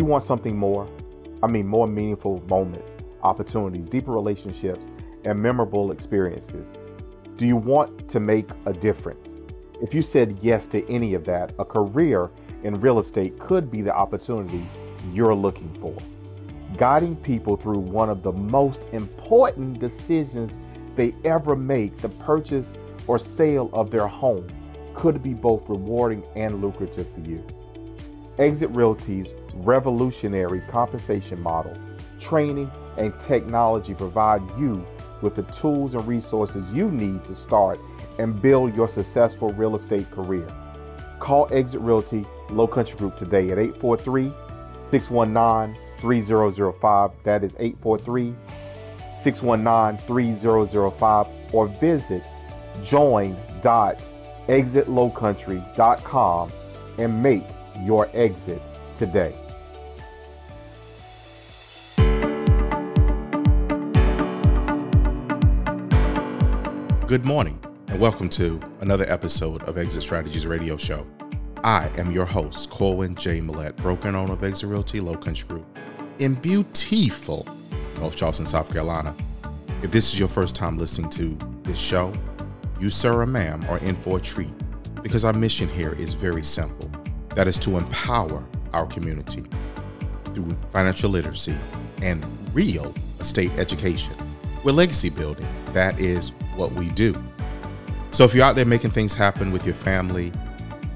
you want something more? I mean, more meaningful moments, opportunities, deeper relationships, and memorable experiences. Do you want to make a difference? If you said yes to any of that, a career in real estate could be the opportunity you're looking for. Guiding people through one of the most important decisions they ever make, the purchase or sale of their home, could be both rewarding and lucrative for you. Exit Realty's revolutionary compensation model, training, and technology provide you with the tools and resources you need to start and build your successful real estate career. Call Exit Realty Low Country Group today at 843 619 3005. That is 843 619 3005 or visit join.exitlowcountry.com and make your exit today. Good morning, and welcome to another episode of Exit Strategies Radio Show. I am your host, Corwyn J. Milette, broker owner of Exit Realty Low Country Group in beautiful North Charleston, South Carolina. If this is your first time listening to this show, you, sir or ma'am, are in for a treat because our mission here is very simple that is to empower our community through financial literacy and real estate education. We're legacy building. That is what we do. So if you're out there making things happen with your family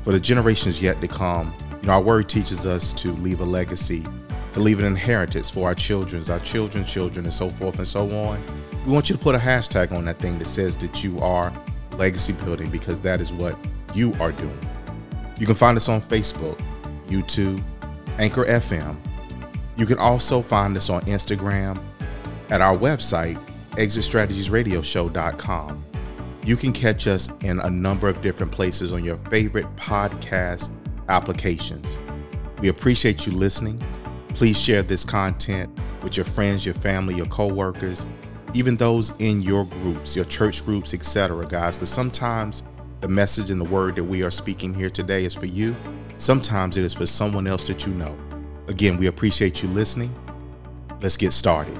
for the generations yet to come, you know, our word teaches us to leave a legacy, to leave an inheritance for our children's, our children's children, and so forth and so on. We want you to put a hashtag on that thing that says that you are legacy building because that is what you are doing. You can find us on Facebook, YouTube, Anchor FM. You can also find us on Instagram at our website, exitstrategiesradioshow.com. You can catch us in a number of different places on your favorite podcast applications. We appreciate you listening. Please share this content with your friends, your family, your coworkers, even those in your groups, your church groups, etc., guys, because sometimes the message and the word that we are speaking here today is for you. Sometimes it is for someone else that you know. Again, we appreciate you listening. Let's get started.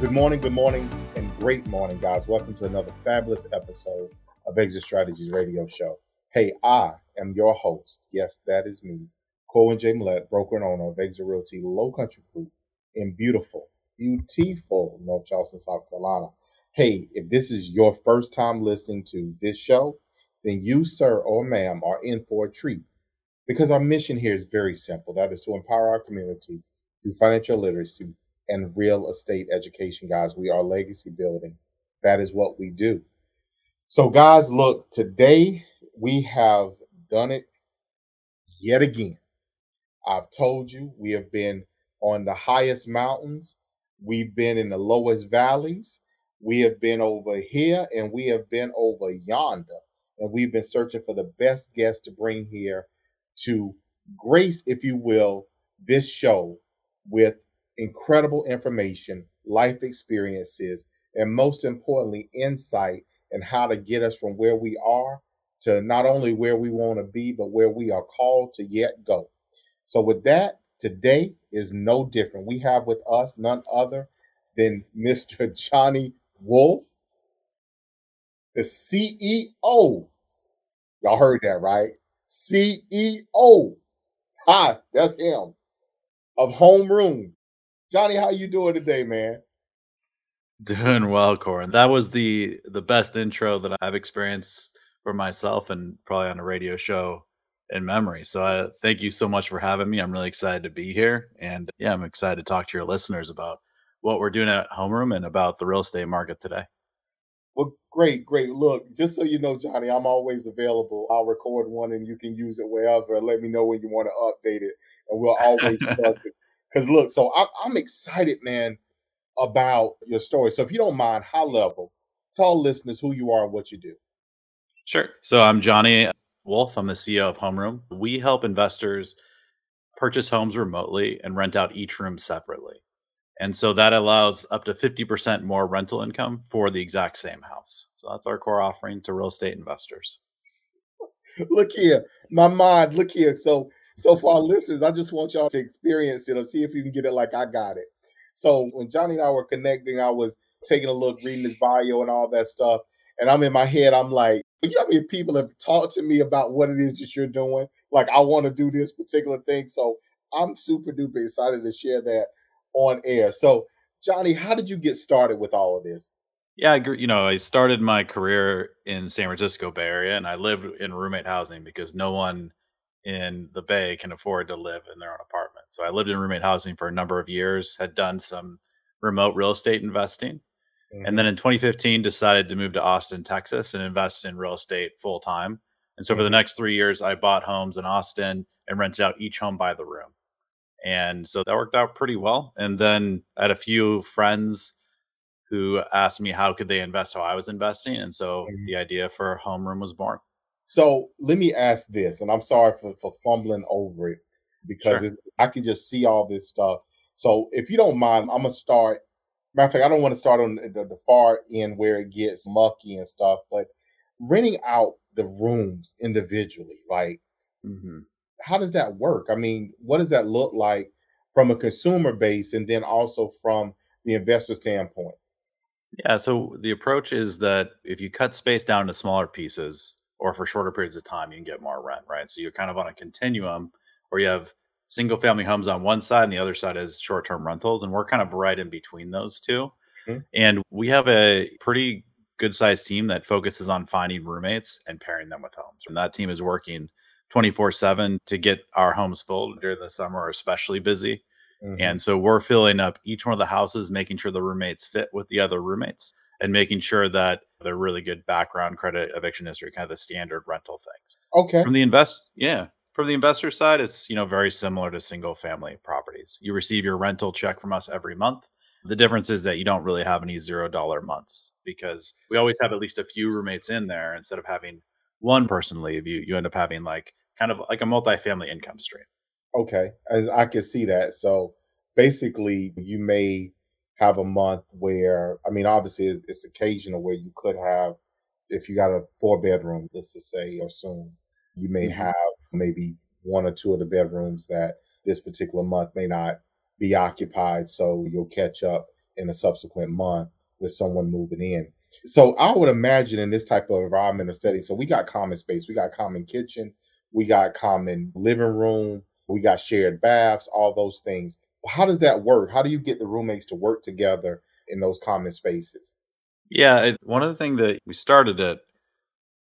Good morning, good morning, and great morning, guys. Welcome to another fabulous episode of Exit Strategies Radio Show. Hey, I am your host. Yes, that is me, Corwyn J. Milette, broker and owner of Exit Realty Low Country Group in beautiful, beautiful North Charleston, South Carolina. Hey, if this is your first time listening to this show, then you, sir or ma'am, are in for a treat because our mission here is very simple. That is to empower our community through financial literacy and real estate education, guys. We are legacy building. That is what we do. So, guys, look, today we have done it yet again. I've told you we have been on the highest mountains, we've been in the lowest valleys, we have been over here, and we have been over yonder. And we've been searching for the best guest to bring here to grace, if you will, this show with incredible information, life experiences, and most importantly, insight and how to get us from where we are to not only where we want to be, but where we are called to yet go. So, with that, today is no different. We have with us none other than Mr. Johnny Wolff, the CEO. Y'all heard that, right? CEO. Hi, that's him of Homeroom. Johnny, how you doing today, man? Doing well, Corwyn. That was the the best intro that I've experienced for myself and probably on a radio show in memory. So I thank you so much for having me. I'm really excited to be here. And yeah, I'm excited to talk to your listeners about what we're doing at Homeroom and about the real estate market today. Well, great, great. Look, just so you know, Johnny, I'm always available. I'll record one and you can use it wherever. Let me know when you want to update it. And we'll always Because look, so I'm, I'm excited, man, about your story. So if you don't mind, high level, tell listeners who you are and what you do. Sure. So I'm Johnny Wolff. I'm the CEO of Homeroom. We help investors purchase homes remotely and rent out each room separately. And so that allows up to 50% more rental income for the exact same house. So that's our core offering to real estate investors. look here, my mind, look here. So, so for our listeners, I just want y'all to experience it or see if you can get it like I got it. So when Johnny and I were connecting, I was taking a look, reading his bio and all that stuff. And I'm in my head, I'm like, you know, people have talked to me about what it is that you're doing. Like, I want to do this particular thing. So I'm super duper excited to share that on air. So, Johnny, how did you get started with all of this? Yeah, I, you know, I started my career in San Francisco Bay Area, and I lived in roommate housing because no one in the Bay can afford to live in their own apartment. So I lived in roommate housing for a number of years, had done some remote real estate investing. Mm-hmm. And then in 2015 decided to move to Austin, Texas and invest in real estate full time. And so mm-hmm. for the mm-hmm. next 3 years I bought homes in Austin and rented out each home by the room. And so that worked out pretty well. And then I had a few friends who asked me how could they invest how I was investing. And so mm-hmm. the idea for a Homeroom was born. So let me ask this, and I'm sorry for, for fumbling over it because sure. I can just see all this stuff. So if you don't mind, I'm gonna start. Matter of fact, I don't want to start on the, the far end where it gets mucky and stuff, but renting out the rooms individually, like mm-hmm. how does that work? I mean, what does that look like from a consumer base, and then also from the investor standpoint? Yeah, so the approach is that if you cut space down to smaller pieces, or for shorter periods of time, you can get more rent, right? So you're kind of on a continuum where you have single family homes on one side and the other side is short term rentals. And we're kind of right in between those 2 mm-hmm. And we have a pretty good sized team that focuses on finding roommates and pairing them with homes. And that team is working 24 7 to get our homes full during the summer, are especially busy. Mm-hmm. And so we're filling up each one of the houses, making sure the roommates fit with the other roommates and making sure that they're really good background credit eviction history, kind of the standard rental things. Okay. From the invest, yeah. From the investor side, it's you know very similar to single family properties. You receive your rental check from us every month. The difference is that you don't really have any zero dollar months because we always have at least a few roommates in there instead of having one person leave. You you end up having like kind of like a multi-family income stream. Okay, As I can see that. So basically, you may have a month where, I mean, obviously it's, it's occasional where you could have, if you got a four bedroom, let's just say, or soon, you may mm-hmm. have maybe one or two of the bedrooms that this particular month may not be occupied. So you'll catch up in a subsequent month with someone moving in. So I would imagine in this type of environment or setting, so we got common space, we got common kitchen, we got common living room, we got shared baths, all those things. How does that work? How do you get the roommates to work together in those common spaces? Yeah, one of the things that we started it,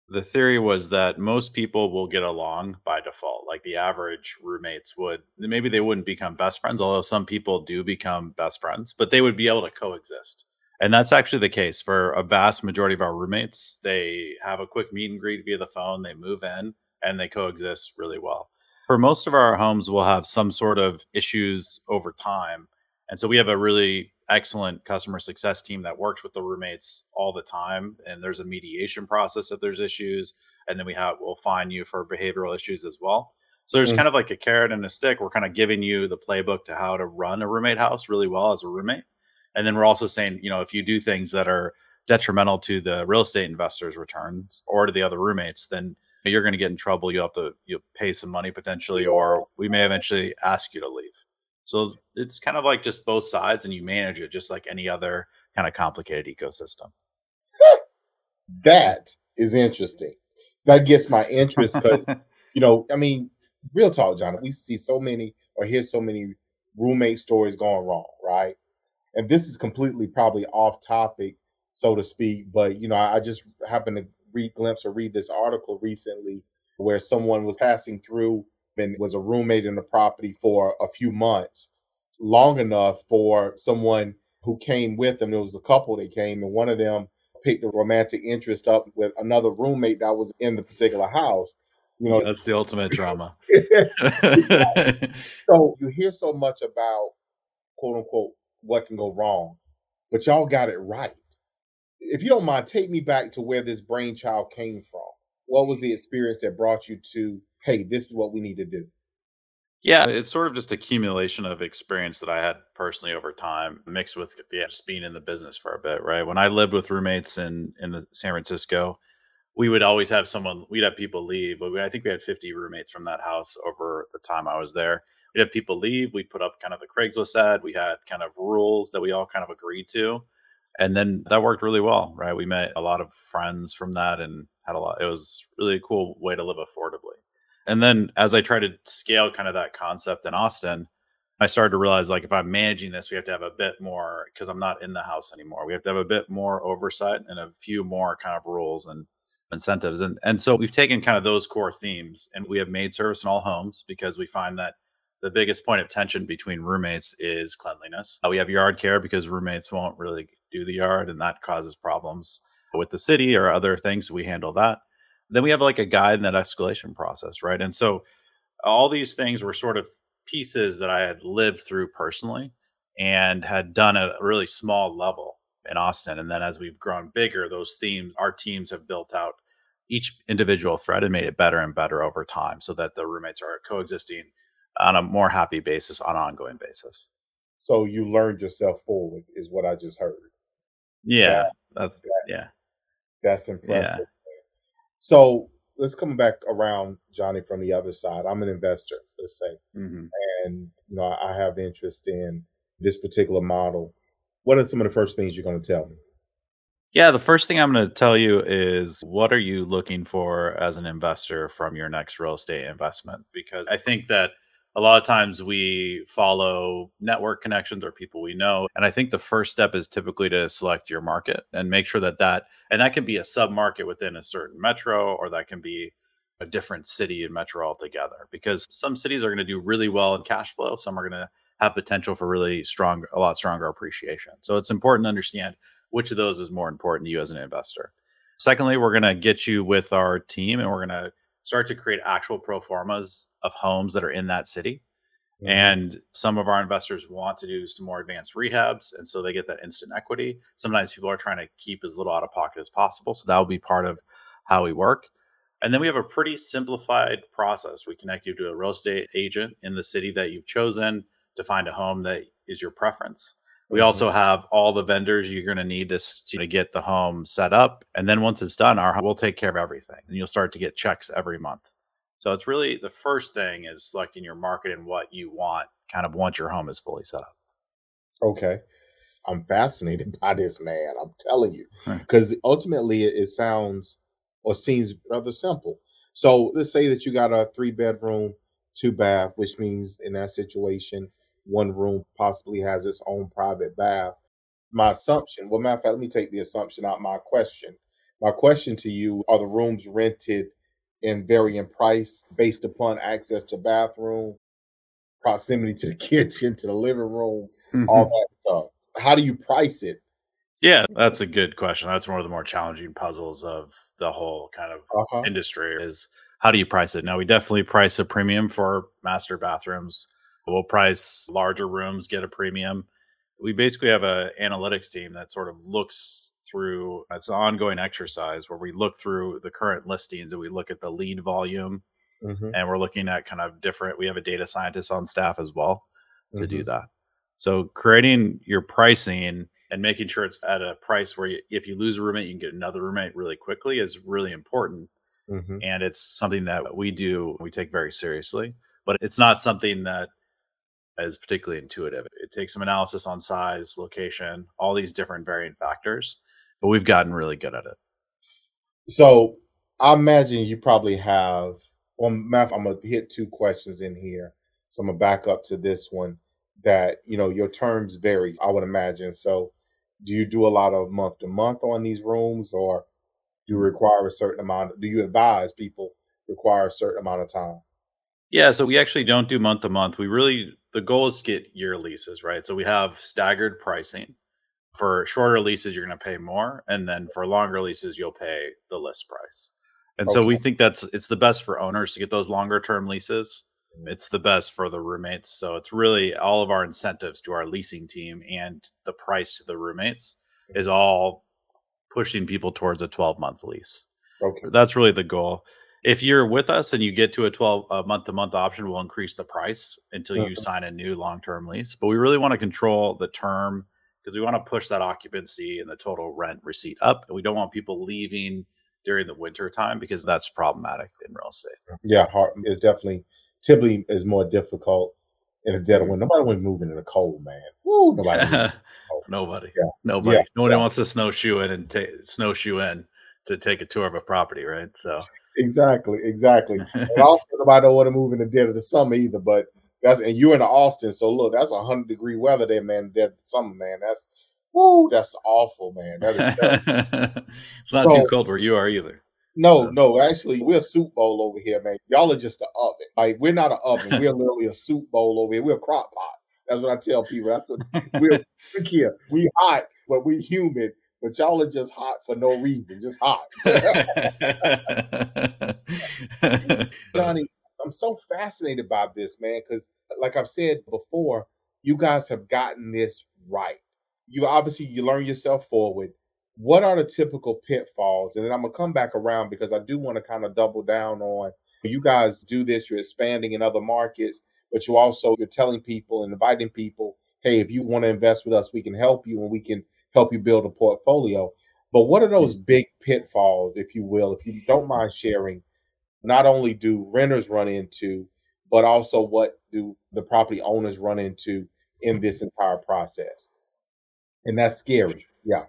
the theory was that most people will get along by default. Like the average roommates would, maybe they wouldn't become best friends, although some people do become best friends, but they would be able to coexist. And that's actually the case for a vast majority of our roommates. They have a quick meet and greet via the phone, they move in, and they coexist really well for most of our homes, we'll have some sort of issues over time. And so we have a really excellent customer success team that works with the roommates all the time. And there's a mediation process if there's issues. And then we have, we'll find you for behavioral issues as well. So there's mm-hmm. kind of like a carrot and a stick. We're kind of giving you the playbook to how to run a roommate house really well as a roommate. And then we're also saying, you know, if you do things that are detrimental to the real estate investors' returns or to the other roommates, then you're going to get in trouble. You have to you pay some money potentially, or we may eventually ask you to leave. So it's kind of like just both sides, and you manage it just like any other kind of complicated ecosystem. that is interesting. That gets my interest because you know, I mean, real talk, John. We see so many or hear so many roommate stories going wrong, right? And this is completely probably off topic, so to speak. But you know, I, I just happened to read glimpse or read this article recently where someone was passing through and was a roommate in the property for a few months, long enough for someone who came with them. There was a couple that came, and one of them picked a romantic interest up with another roommate that was in the particular house. You know, that's the ultimate drama. so you hear so much about quote unquote what can go wrong, but y'all got it right if you don't mind, take me back to where this brainchild came from. What was the experience that brought you to, hey, this is what we need to do? Yeah, it's sort of just accumulation of experience that I had personally over time, mixed with yeah, just being in the business for a bit, right? When I lived with roommates in in San Francisco, we would always have someone, we'd have people leave. We, I think we had 50 roommates from that house over the time I was there. We'd have people leave. We'd put up kind of the Craigslist ad. We had kind of rules that we all kind of agreed to. And then that worked really well, right? We met a lot of friends from that and had a lot. It was really a cool way to live affordably. And then as I tried to scale kind of that concept in Austin, I started to realize like if I'm managing this, we have to have a bit more because I'm not in the house anymore. We have to have a bit more oversight and a few more kind of rules and incentives. And and so we've taken kind of those core themes and we have maid service in all homes because we find that the biggest point of tension between roommates is cleanliness. Uh, we have yard care because roommates won't really do the yard and that causes problems with the city or other things. We handle that. Then we have like a guide in that escalation process, right? And so all these things were sort of pieces that I had lived through personally and had done at a really small level in Austin. And then as we've grown bigger, those themes, our teams have built out each individual thread and made it better and better over time so that the roommates are coexisting on a more happy basis on an ongoing basis. So you learned yourself forward is what I just heard. Yeah. That, that's that, yeah. That's impressive. Yeah. So let's come back around Johnny from the other side. I'm an investor, let's say, mm-hmm. and you know I have interest in this particular model. What are some of the first things you're going to tell me? Yeah, the first thing I'm going to tell you is what are you looking for as an investor from your next real estate investment? Because I think that a lot of times we follow network connections or people we know and i think the first step is typically to select your market and make sure that that and that can be a sub market within a certain metro or that can be a different city and metro altogether because some cities are going to do really well in cash flow some are going to have potential for really strong a lot stronger appreciation. So it's important to understand which of those is more important to you as an investor. Secondly we're going to get you with our team and we're going to start to create actual pro formas of homes that are in that city. Mm-hmm. And some of our investors want to do some more advanced rehabs. And so they get that instant equity. Sometimes people are trying to keep as little out of pocket as possible. So that will be part of how we work. And then we have a pretty simplified process. We connect you to a real estate agent in the city that you've chosen to find a home that is your preference. We mm-hmm. also have all the vendors you're going to need to, to get the home set up. And then once it's done, our we'll take care of everything. And you'll start to get checks every month. So it's really the first thing is selecting your market and what you want kind of once your home is fully set up. Okay. I'm fascinated by this man. I'm telling you, because right. ultimately it, it sounds or seems rather simple. So let's say that you got a three bedroom, two bath, which means in that situation, one room possibly has its own private bath. My assumption, well, matter of fact, let me take the assumption out my question. My question to you are the rooms rented in varying price based upon access to bathroom, proximity to the kitchen, to the living room, mm-hmm. all that stuff. How do you price it? Yeah, that's a good question. That's one of the more challenging puzzles of the whole kind of uh-huh. industry is how do you price it? Now we definitely price a premium for master bathrooms We'll price larger rooms, get a premium. We basically have an analytics team that sort of looks through it's an ongoing exercise where we look through the current listings and we look at the lead volume mm-hmm. and we're looking at kind of different we have a data scientist on staff as well to mm-hmm. do that so creating your pricing and making sure it's at a price where you, if you lose a roommate you can get another roommate really quickly is really important mm-hmm. and it's something that we do we take very seriously but it's not something that is particularly intuitive. It takes some analysis on size, location, all these different varying factors, but we've gotten really good at it. So I imagine you probably have, well, Math, I'm going to hit two questions in here. So I'm going to back up to this one that, you know, your terms vary, I would imagine. So do you do a lot of month to month on these rooms or do you require a certain amount? Do you advise people require a certain amount of time? Yeah, so we actually don't do month to month. We really the goal is to get year leases, right? So we have staggered pricing. For shorter leases, you're going to pay more, and then for longer leases, you'll pay the list price. And okay. so we think that's it's the best for owners to get those longer term leases. Mm-hmm. It's the best for the roommates. So it's really all of our incentives to our leasing team and the price to the roommates mm-hmm. is all pushing people towards a 12 month lease. Okay. That's really the goal if you're with us and you get to a 12 month to month option, we'll increase the price until you sign a new long term lease. But we really want to control the term because we want to push that occupancy and the total rent receipt up. And we don't want people leaving during the winter time because that's problematic in real estate. Yeah, hard is definitely typically is more difficult in a dead of mm. winter. Nobody wants moving in the cold, man. Woo, nobody. nobody. Yeah. Nobody. Yeah. Nobody Yeah. wants to snowshoe in and take snowshoe in to take a tour of a property, right? So exactly, exactly. And also, nobody don't want to move in the dead of the summer either. But that's and you're in Austin, so look, that's a hundred degree weather there, man. The summer, man. That's woo, that's awful, man. That is it's not too cold where you are either. no, no. Actually, we're a soup bowl over here, man. Y'all are just an oven. Like we're not an oven. We're literally a soup bowl over here. We're a crock pot. That's what I tell people. That's what we're look here. We hot, but we humid. But y'all are just hot for no reason, just hot. Johnny, I'm so fascinated by this, man, because like I've said before, you guys have gotten this right. You obviously you learn yourself forward. What are the typical pitfalls? And then I'm gonna come back around because I do want to kind of double down on you guys do this, you're expanding in other markets, but you also you're telling people and inviting people, hey, if you want to invest with us, we can help you and we can help you build a portfolio. But what are those big pitfalls, if you will, if you don't mind sharing? Not only do renters run into, but also what do the property owners run into in this entire process? And that's scary. Yeah.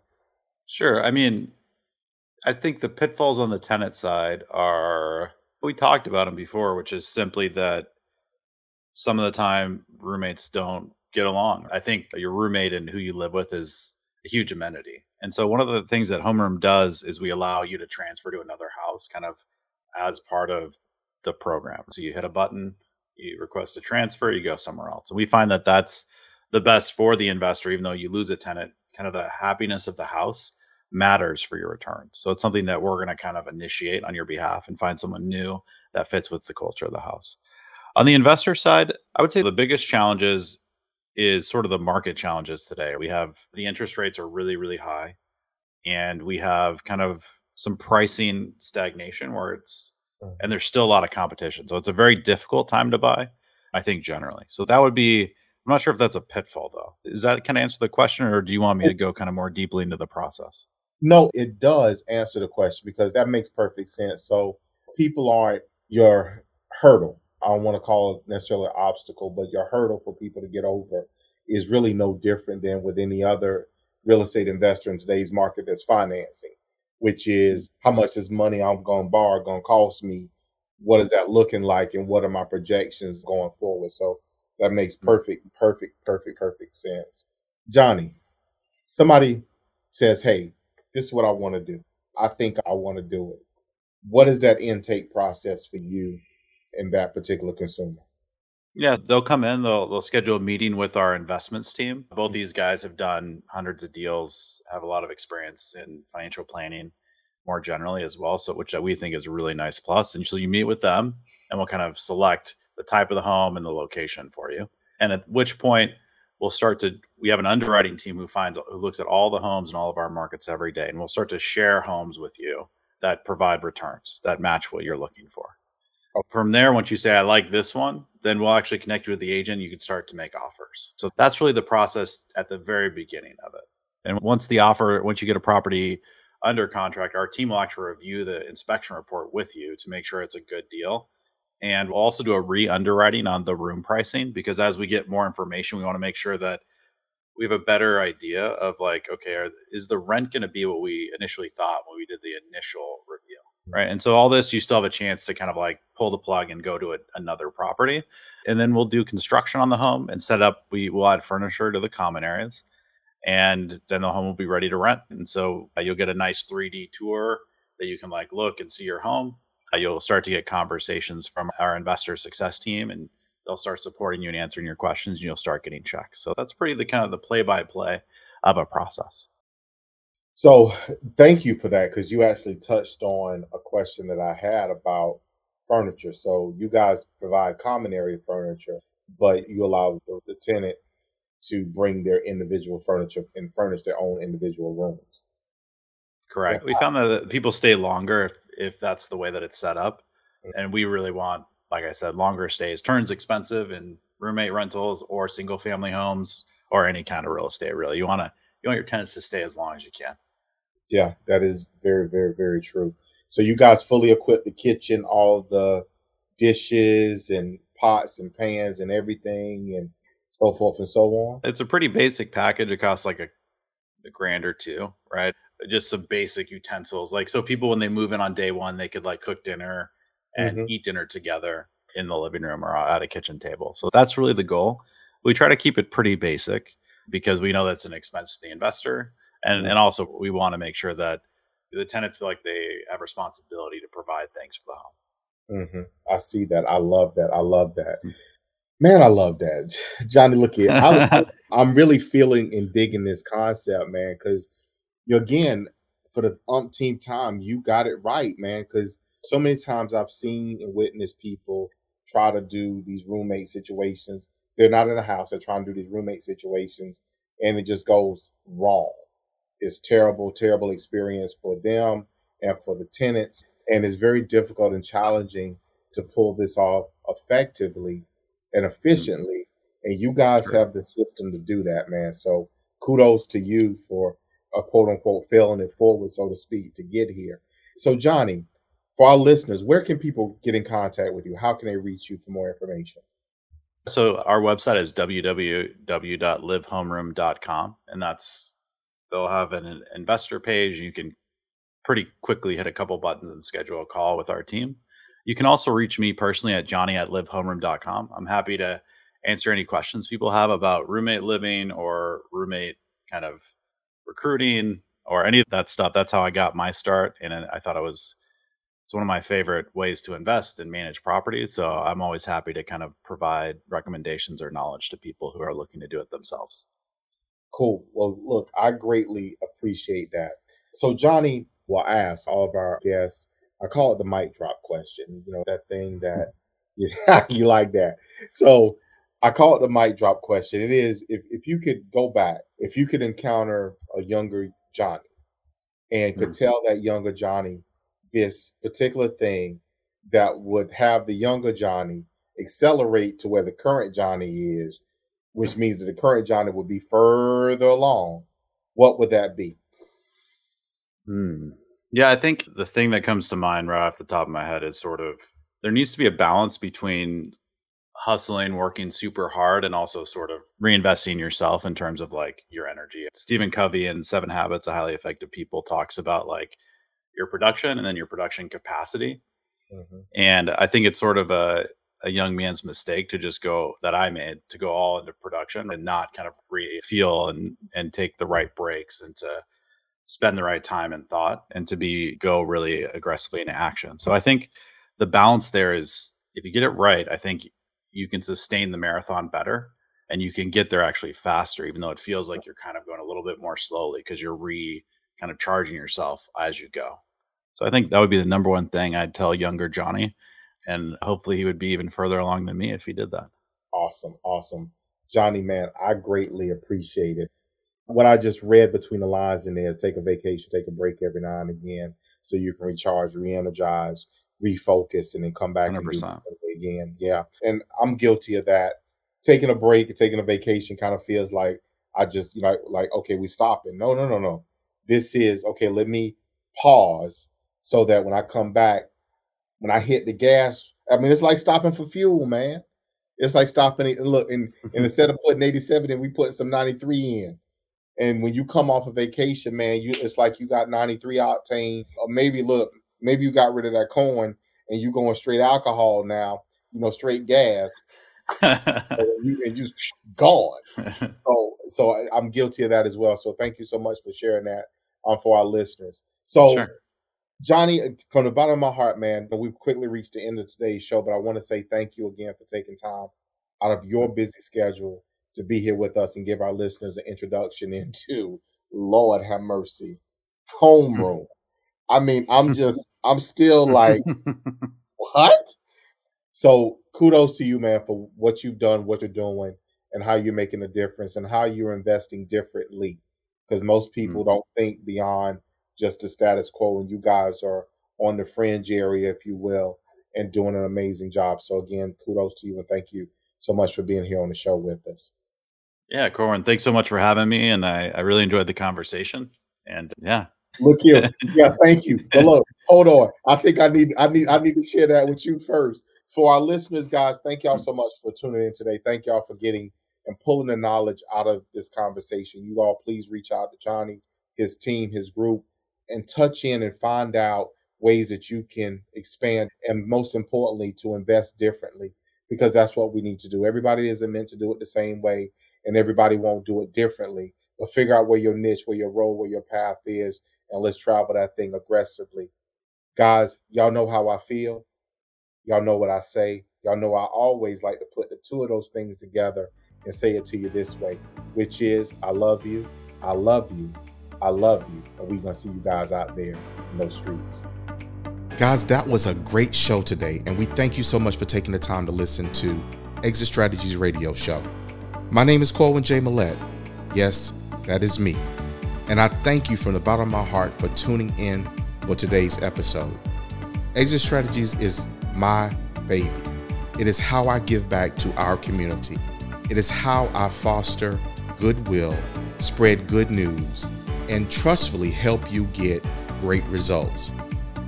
Sure. I mean, I think the pitfalls on the tenant side are we talked about them before, which is simply that some of the time roommates don't get along. I think your roommate and who you live with is a huge amenity. And so one of the things that homeroom does is we allow you to transfer to another house kind of as part of the program. So you hit a button, you request a transfer, you go somewhere else. And we find that that's the best for the investor even though you lose a tenant, kind of the happiness of the house matters for your return. So it's something that we're going to kind of initiate on your behalf and find someone new that fits with the culture of the house. On the investor side, I would say the biggest challenges is sort of the market challenges today. We have the interest rates are really, really high, and we have kind of some pricing stagnation where it's, Mhm. and there's still a lot of competition. So it's a very difficult time to buy, I think, generally. So that would be, I'm not sure if that's a pitfall though. Is that kind of answer the question, or do you want me to go kind of more deeply into the process? No, it does answer the question because that makes perfect sense. So people aren't your hurdle. I don't want to call it necessarily an obstacle, but your hurdle for people to get over is really no different than with any other real estate investor in today's market that's financing, which is how much this money I'm going to borrow going to cost me? What is that looking like? And what are my projections going forward? So that makes mm. perfect, perfect, perfect, perfect sense. Johnny, somebody says, Hey, this is what I want to do. I think I want to do it. What is that intake process for you and that particular consumer? Yeah, they'll come in, they'll they'll schedule a meeting with our investments team. Both mm-hmm. these guys have done hundreds of deals, have a lot of experience in financial planning more generally as well, so which we think is a really nice plus. And so you meet with them and we'll kind of select the type of the home and the location for you. And at which point we'll start to we have an underwriting team who finds who looks at all the homes in all of our markets every day and we'll start to share homes with you that provide returns that match what you're looking for. From there, once you say, I like this one, then we'll actually connect you with the agent. You can start to make offers. So that's really the process at the very beginning of it. And once the offer, once you get a property under contract, our team will actually review the inspection report with you to make sure it's a good deal. And we'll also do a re underwriting on the room pricing because as we get more information, we want to make sure that we have a better idea of like, okay, are, is the rent going to be what we initially thought when we did the initial review? Right. And so all this, you still have a chance to kind of like pull the plug and go to a, another property. And then we'll do construction on the home and set up, we will add furniture to the common areas. And then the home will be ready to rent. And so uh, you'll get a nice 3D tour that you can like look and see your home. Uh, you'll start to get conversations from our investor success team and they'll start supporting you and answering your questions and you'll start getting checks. So that's pretty the kind of the play by play of a process. So thank you for that because you actually touched on a question that I had about furniture. So you guys provide common area furniture, but you allow the, the tenant to bring their individual furniture and furnish their own individual rooms. Correct. We found that people stay longer if, if that's the way that it's set up. Mm-hmm. And we really want, like I said, longer stays. Turns expensive in roommate rentals or single family homes or any kind of real estate, really. You want to you want your tenants to stay as long as you can. Yeah, that is very, very, very true. So you guys fully equipped the kitchen, all the dishes and pots and pans and everything and so forth and so on. It's a pretty basic package. It costs like a, a grand or two, right? Just some basic utensils. Like so people when they move in on day one, they could like cook dinner and Mhm. eat dinner together in the living room or at a kitchen table. So that's really the goal. We try to keep it pretty basic because we know that's an expense to the investor. And and also we want to make sure that the tenants feel like they have responsibility to provide things for the home. hmm I see that. I love that. I love that. Mm. Man, I love that. Johnny, look here. I, I'm really feeling and digging this concept, man, because you again, for the umpteenth time, you got it right, man. Because so many times I've seen and witnessed people try to do these roommate situations. They're not in a house, they're trying to do these roommate situations, and it just goes wrong. It's terrible, terrible experience for them and for the tenants. And it's very difficult and challenging to pull this off effectively and efficiently. And you guys Sure. have the system to do that, man. So kudos to you for a quote unquote failing it forward, so to speak, to get here. So, Johnny, for our listeners, where can people get in contact with you? How can they reach you for more information? So our website is www.livehomeroom.com and that's they'll have an investor page. You can pretty quickly hit a couple buttons and schedule a call with our team. You can also reach me personally at johnny at livehomeroom.com. I'm happy to answer any questions people have about roommate living or roommate kind of recruiting or any of that stuff. That's how I got my start. And I thought it was it's one of my favorite ways to invest and manage property. So I'm always happy to kind of provide recommendations or knowledge to people who are looking to do it themselves. Cool. Well, look, I greatly appreciate that. So, Johnny will ask all of our guests, I call it the mic drop question, you know, that thing that you, you like that. So, I call it the mic drop question. It is if, if you could go back, if you could encounter a younger Johnny and could Mm. tell that younger Johnny this particular thing that would have the younger Johnny accelerate to where the current Johnny is, which means that the current Johnny would be further along, what would that be? Hmm. Yeah, I think the thing that comes to mind right off the top of my head is sort of there needs to be a balance between hustling, working super hard, and also sort of reinvesting yourself in terms of like your energy. Stephen Covey in Seven Habits of Highly Effective People talks about like your production and then your production capacity. Mhm. And I think it's sort of a, a young man's mistake to just go that I made to go all into production and not kind of re feel and and take the right breaks and to spend the right time and thought and to be go really aggressively into action. So I think the balance there is if you get it right, I think you can sustain the marathon better and you can get there actually faster, even though it feels like you're kind of going a little bit more slowly because you're re kind of charging yourself as you go. So I think that would be the number one thing I'd tell younger Johnny. And hopefully he would be even further along than me if he did that. Awesome, awesome. Johnny, man, I greatly appreciate it. What I just read between the lines in there is take a vacation, take a break every now and again so you can recharge, re energize, refocus, and then come back and do the 100%. same thing again. Yeah. And I'm guilty of that. Taking a break and taking a vacation kind of feels like I just, you know, like, okay, we stopping. No, no, no, no. This is, okay, let me pause so that when I come back, when I hit the gas, I mean, it's like stopping for fuel, man. It's like stopping it. Look, and, and instead of putting 87 in, we put some 93 in. And when you come off a vacation, man, you it's like you got 93 octane, or maybe look, maybe you got rid of that corn and you going straight alcohol now, you know, straight gas, and you, and you gone. So, so I, I'm guilty of that as well. So thank you so much for sharing that um, for our listeners. So, Sure. Johnny, uh, from the bottom of my heart, man, we've quickly reached the end of today's show, but I want to say thank you again for taking time out of your busy schedule to be here with us and give our listeners an introduction into Lord have mercy, homeroom. I mean, I'm just, I'm still like, what? So kudos to you, man, for what you've done, what you're doing, and how you're making a difference and how you're investing differently. Because most people don't think beyond just the status quo, and you guys are on the fringe area, if you will, and doing an amazing job. So again, kudos to you and thank you so much for being here on the show with us. yeah, Corwyn, thanks so much for having me. And I, I really enjoyed the conversation. And yeah, Look here. Yeah, thank you. But look, hold on. I think I need I need I need to share that with you first. For our listeners, guys, thank y'all so much for tuning in today. Thank y'all for getting and pulling the knowledge out of this conversation. You all please reach out to Johnny, his team, his group, and touch in and find out ways that you can expand and most importantly to invest differently because that's what we need to do. Everybody isn't meant to do it the same way and everybody won't do it differently. But figure out where your niche, where your role, where your path is, and let's travel that thing aggressively. Guys, y'all know how I feel. Y'all know what I say. Y'all know I always like to put the two of those things together and say it to you this way, which is I love you, I love you, I love you. And we're to see you guys out there in those streets. Guys, that was a great show today, and we thank you so much for taking the time to listen to Exit Strategies Radio Show. My name is Corwyn J. Milette. Yes, that is me. And I thank you from the bottom of my heart for tuning in for today's episode. Exit Strategies is my baby. It is how I give back to our community. It is how I foster goodwill, spread good news, and trustfully help you get great results.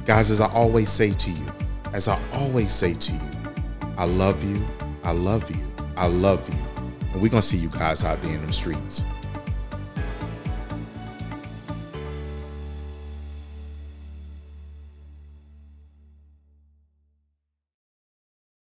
Guys, as I always say to you, as I always say to you, I love you, I love you, I love you. And we're going to see you guys out there in the streets.